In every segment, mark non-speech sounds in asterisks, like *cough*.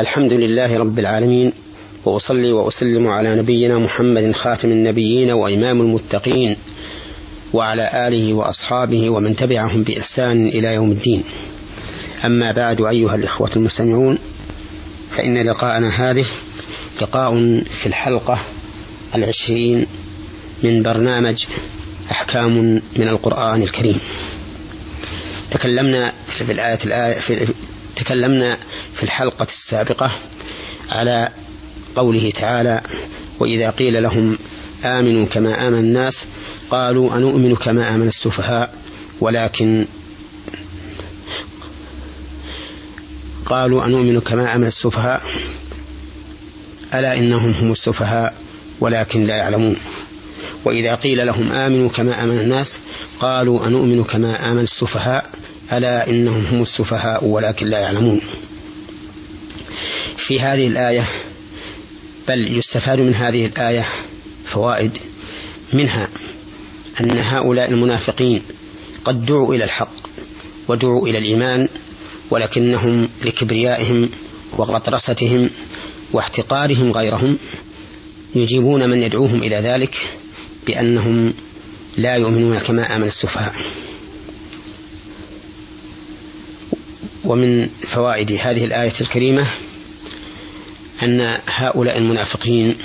الحمد لله رب العالمين وأصلي وأسلم على نبينا محمد خاتم النبيين وإمام المتقين وعلى آله وأصحابه ومن تبعهم بإحسان إلى يوم الدين. أما بعد أيها الإخوة المستمعون فإن لقاءنا هذه لقاء في الحلقة العشرين من برنامج أحكام من القرآن الكريم. تكلمنا في الآية في تكلمنا في الحلقة السابقة على قوله تعالى وإذا قيل لهم آمنوا كما آمن الناس قالوا أنؤمن كما آمن السفهاء ولكن قالوا أنؤمن كما آمن السفهاء ألا إنهم هم السفهاء ولكن لا يعلمون. وإذا قيل لهم آمنوا كما آمن الناس قالوا أنؤمن كما آمن السفهاء ألا إنهم هم السفهاء ولكن لا يعلمون. في هذه الآية بل يستفاد من هذه الآية فوائد منها أن هؤلاء المنافقين قد دعوا إلى الحق ودعوا إلى الإيمان ولكنهم لكبريائهم وغطرستهم واحتقارهم غيرهم يجيبون من يدعوهم إلى ذلك بأنهم لا يؤمنون كما آمن السفهاء. ومن فوائد هذه الآية الكريمة أن هؤلاء المنافقين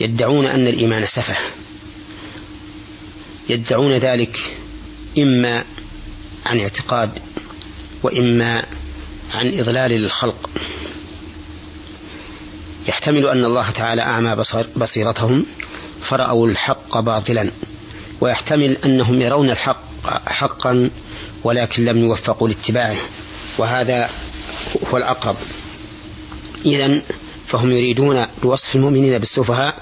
يدعون أن الإيمان سفه. يدعون ذلك إما عن اعتقاد وإما عن إضلال للخلق. يحتمل أن الله تعالى أعمى بصيرتهم فرأوا الحق باطلا ويحتمل أنهم يرون الحق حقا ولكن لم يوفقوا لاتباعه. وهذا هو الأقرب. إذا فهم يريدون بوصف المؤمنين بالسفهاء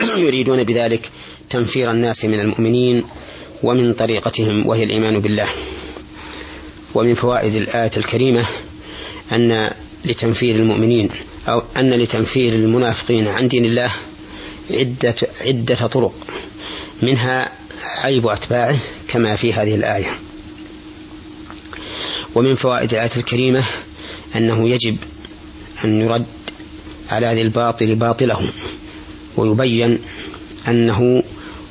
*clears throat* يريدون بذلك تنفير الناس من المؤمنين ومن طريقتهم وهي الإيمان بالله. ومن فوائد الآية الكريمة أن لتنفير المؤمنين أو أن لتنفير المنافقين عن دين الله عدة عدة طرق منها عيب أتباعه كما في هذه الآية. ومن فوائد الآية الكريمة أنه يجب أن يرد على ذي الباطل باطله ويبين أنه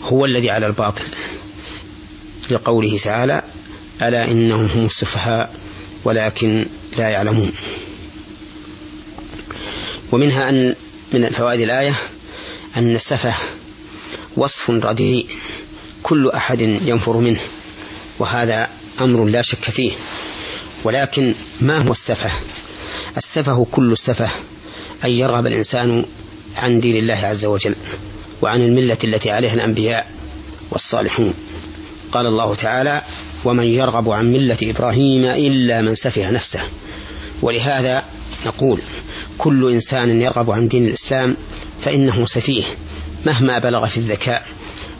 هو الذي على الباطل لقوله تعالى ألا إنهم هم السفهاء ولكن لا يعلمون ومنها أن من فوائد الآية أن السفه وصف رديء كل أحد ينفر منه وهذا أمر لا شك فيه. ولكن ما هو السفه؟ السفه كل السفه أن يرغب الإنسان عن دين الله عز وجل وعن الملة التي عليها الأنبياء والصالحون. قال الله تعالى ومن يرغب عن ملة إبراهيم إلا من سفه نفسه. ولهذا نقول كل إنسان يرغب عن دين الإسلام فإنه سفيه مهما بلغ في الذكاء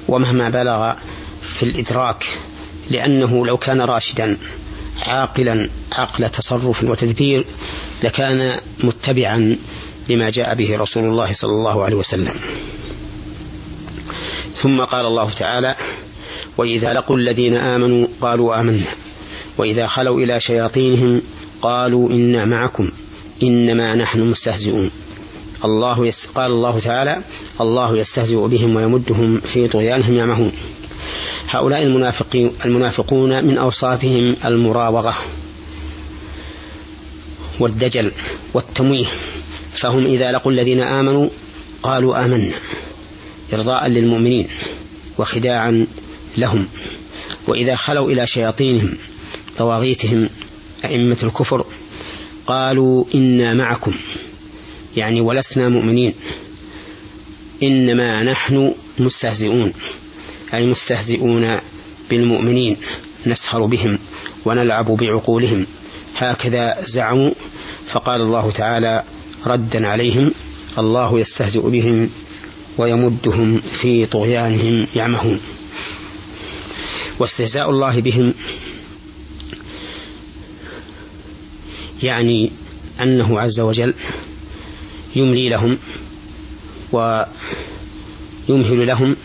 ومهما بلغ في الإدراك لأنه لو كان راشدا عاقلا عقل تصرف وتدبير لكان متبعا لما جاء به رسول الله صلى الله عليه وسلم. ثم قال الله تعالى وإذا لقوا الذين آمنوا قالوا آمنا. وإذا خلوا إلى شياطينهم قالوا إنا معكم إنما نحن مستهزئون. الله يس... قال الله تعالى الله يستهزئ بهم ويمدهم في طغيانهم يعمهون. هؤلاء المنافقين المنافقون من أوصافهم المراوغة والدجل والتمويه. فهم إذا لقوا الذين آمنوا قالوا آمنا. إرضاء للمؤمنين وخداعا لهم. وإذا خلوا إلى شياطينهم طواغيتهم أئمة الكفر قالوا إنا معكم. يعني ولسنا مؤمنين. إنما نحن مستهزئون. أي مستهزئون بالمؤمنين نسخر بهم ونلعب بعقولهم. هكذا زعموا فقال الله تعالى ردا عليهم الله يستهزئ بهم ويمدهم في طغيانهم يعمهون. واستهزاء الله بهم يعني أنه عز وجل يملي لهم ويمهل لهم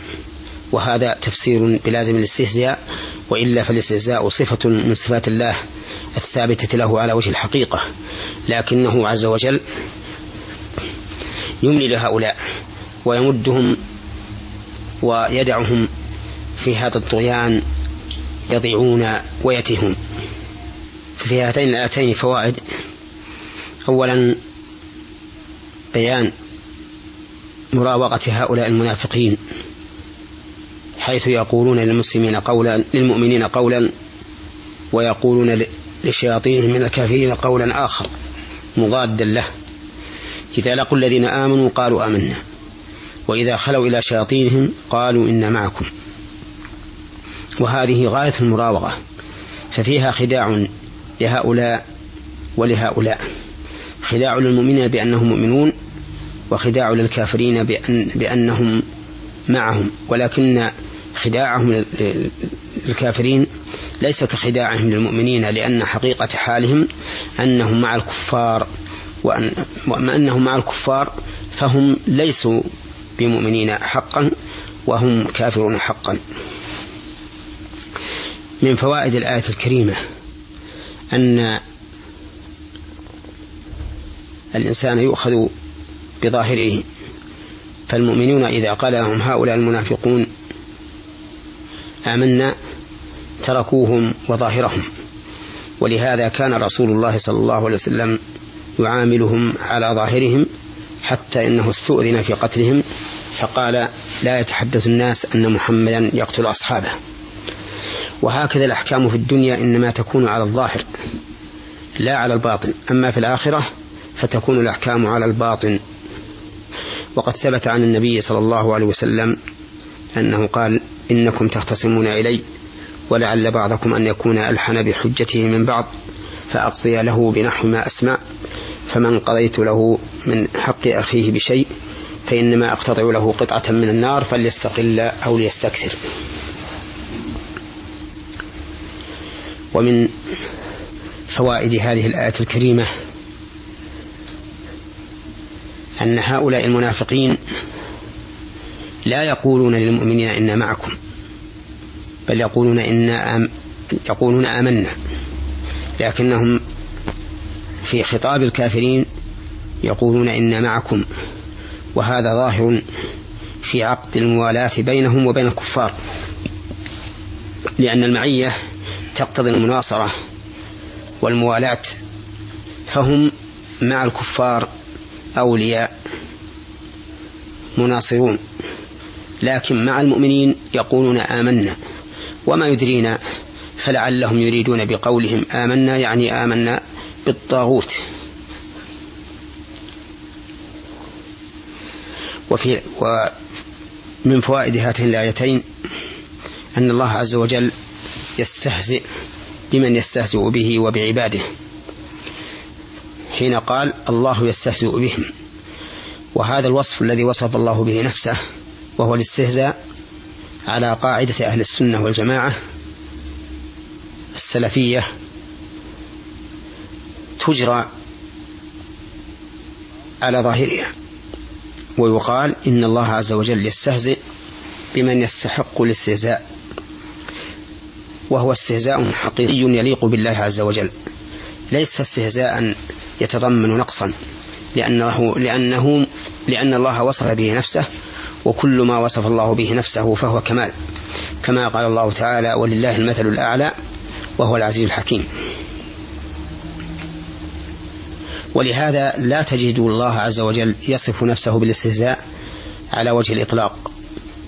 وهذا تفسير بلازم الاستهزاء وإلا فالاستهزاء صفة من صفات الله الثابتة له على وجه الحقيقة. لكنه عز وجل يملي لهؤلاء ويمدهم ويدعهم في هذا الطغيان يضيعون ويتهون في هاتين الآتين فوائد. أولا بيان مراوغة هؤلاء المنافقين. حيث يقولون للمسلمين قولا للمؤمنين قولا ويقولون لشياطينهم من الكافرين قولا آخر مضادا له. إذا لقوا الذين آمنوا قالوا آمنا. وإذا خلوا إلى شياطينهم قالوا إنا معكم. وهذه غاية المراوغة. ففيها خداع لهؤلاء ولهؤلاء. خداع للمؤمنين بأنهم مؤمنون وخداع للكافرين بأن بأنهم معهم. ولكن خداعهم للكافرين ليس كخداعهم للمؤمنين لأن حقيقة حالهم أنهم مع الكفار وأن أنهم مع الكفار فهم ليسوا بمؤمنين حقا وهم كافرون حقا. من فوائد الآية الكريمة أن الإنسان يؤخذ بظاهره فالمؤمنون إذا قال لهم هؤلاء المنافقون آمنا تركوهم وظاهرهم. ولهذا كان رسول الله صلى الله عليه وسلم يعاملهم على ظاهرهم حتى إنه استؤذن في قتلهم فقال لا يتحدث الناس أن محمدا يقتل أصحابه. وهكذا الأحكام في الدنيا إنما تكون على الظاهر لا على الباطن. أما في الآخرة فتكون الأحكام على الباطن. وقد ثبت عن النبي صلى الله عليه وسلم أنه قال إنكم تختصمون إلي ولعل بعضكم أن يكون ألحن بحجته من بعض فأقضي له بنحو ما أسمع فمن قضيت له من حق أخيه بشيء فإنما أقتطع له قطعة من النار فليستقل أو ليستكثر. ومن فوائد هذه الآية الكريمة أن هؤلاء المنافقين لا يقولون للمؤمنين إنا معكم بل يقولون إنا آم يقولون آمنا. لكنهم في خطاب الكافرين يقولون إنا معكم وهذا ظاهر في عقد الموالاة بينهم وبين الكفار. لأن المعية تقتضي المناصرة والموالاة فهم مع الكفار أولياء مناصرون. لكن مع المؤمنين يقولون آمنا. وما يدرينا فلعلهم يريدون بقولهم آمنا يعني آمنا بالطاغوت. وفي ومن فوائد هاتين الآيتين أن الله عز وجل يستهزئ بمن يستهزئ به وبعباده. حين قال الله يستهزئ بهم. وهذا الوصف الذي وصف الله به نفسه وهو الاستهزاء على قاعدة أهل السنة والجماعة السلفية. تجرى على ظاهرها ويقال إن الله عز وجل يستهزئ بمن يستحق الاستهزاء وهو استهزاء حقيقي يليق بالله عز وجل. ليس استهزاء يتضمن نقصا لأنه لأنه لأن الله وصف به نفسه وكل ما وصف الله به نفسه فهو كمال. كما قال الله تعالى ولله المثل الأعلى وهو العزيز الحكيم. ولهذا لا تجد الله عز وجل يصف نفسه بالاستهزاء على وجه الإطلاق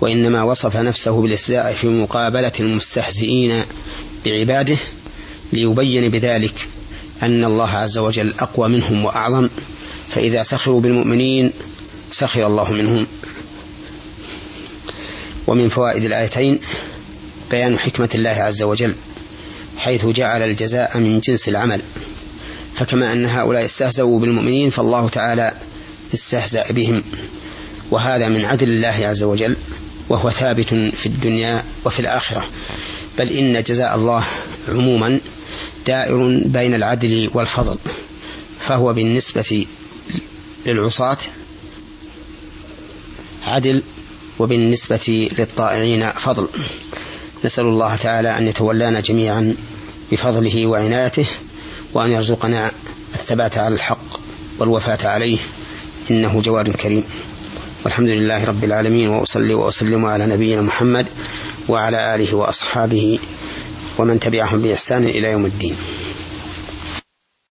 وإنما وصف نفسه بالاستهزاء في مقابلة المستهزئين بعباده ليبين بذلك أن الله عز وجل أقوى منهم وأعظم. فإذا سخروا بالمؤمنين سخر الله منهم. ومن فوائد الآيتين بيان حكمة الله عز وجل حيث جعل الجزاء من جنس العمل. فكما أن هؤلاء استهزأوا بالمؤمنين فالله تعالى استهزأ بهم. وهذا من عدل الله عز وجل وهو ثابت في الدنيا وفي الآخرة. بل إن جزاء الله عموما دائر بين العدل والفضل فهو بالنسبة للعصاة عدل وبالنسبة للطائعين فضل. نسأل الله تعالى أن يتولانا جميعا بفضله وعنايته وأن يرزقنا الثبات على الحق والوفاة عليه. إنه جواد كريم. والحمد لله رب العالمين وأصلي وأسلم على نبينا محمد وعلى آله وأصحابه ومن تبعهم بإحسان إلى يوم الدين.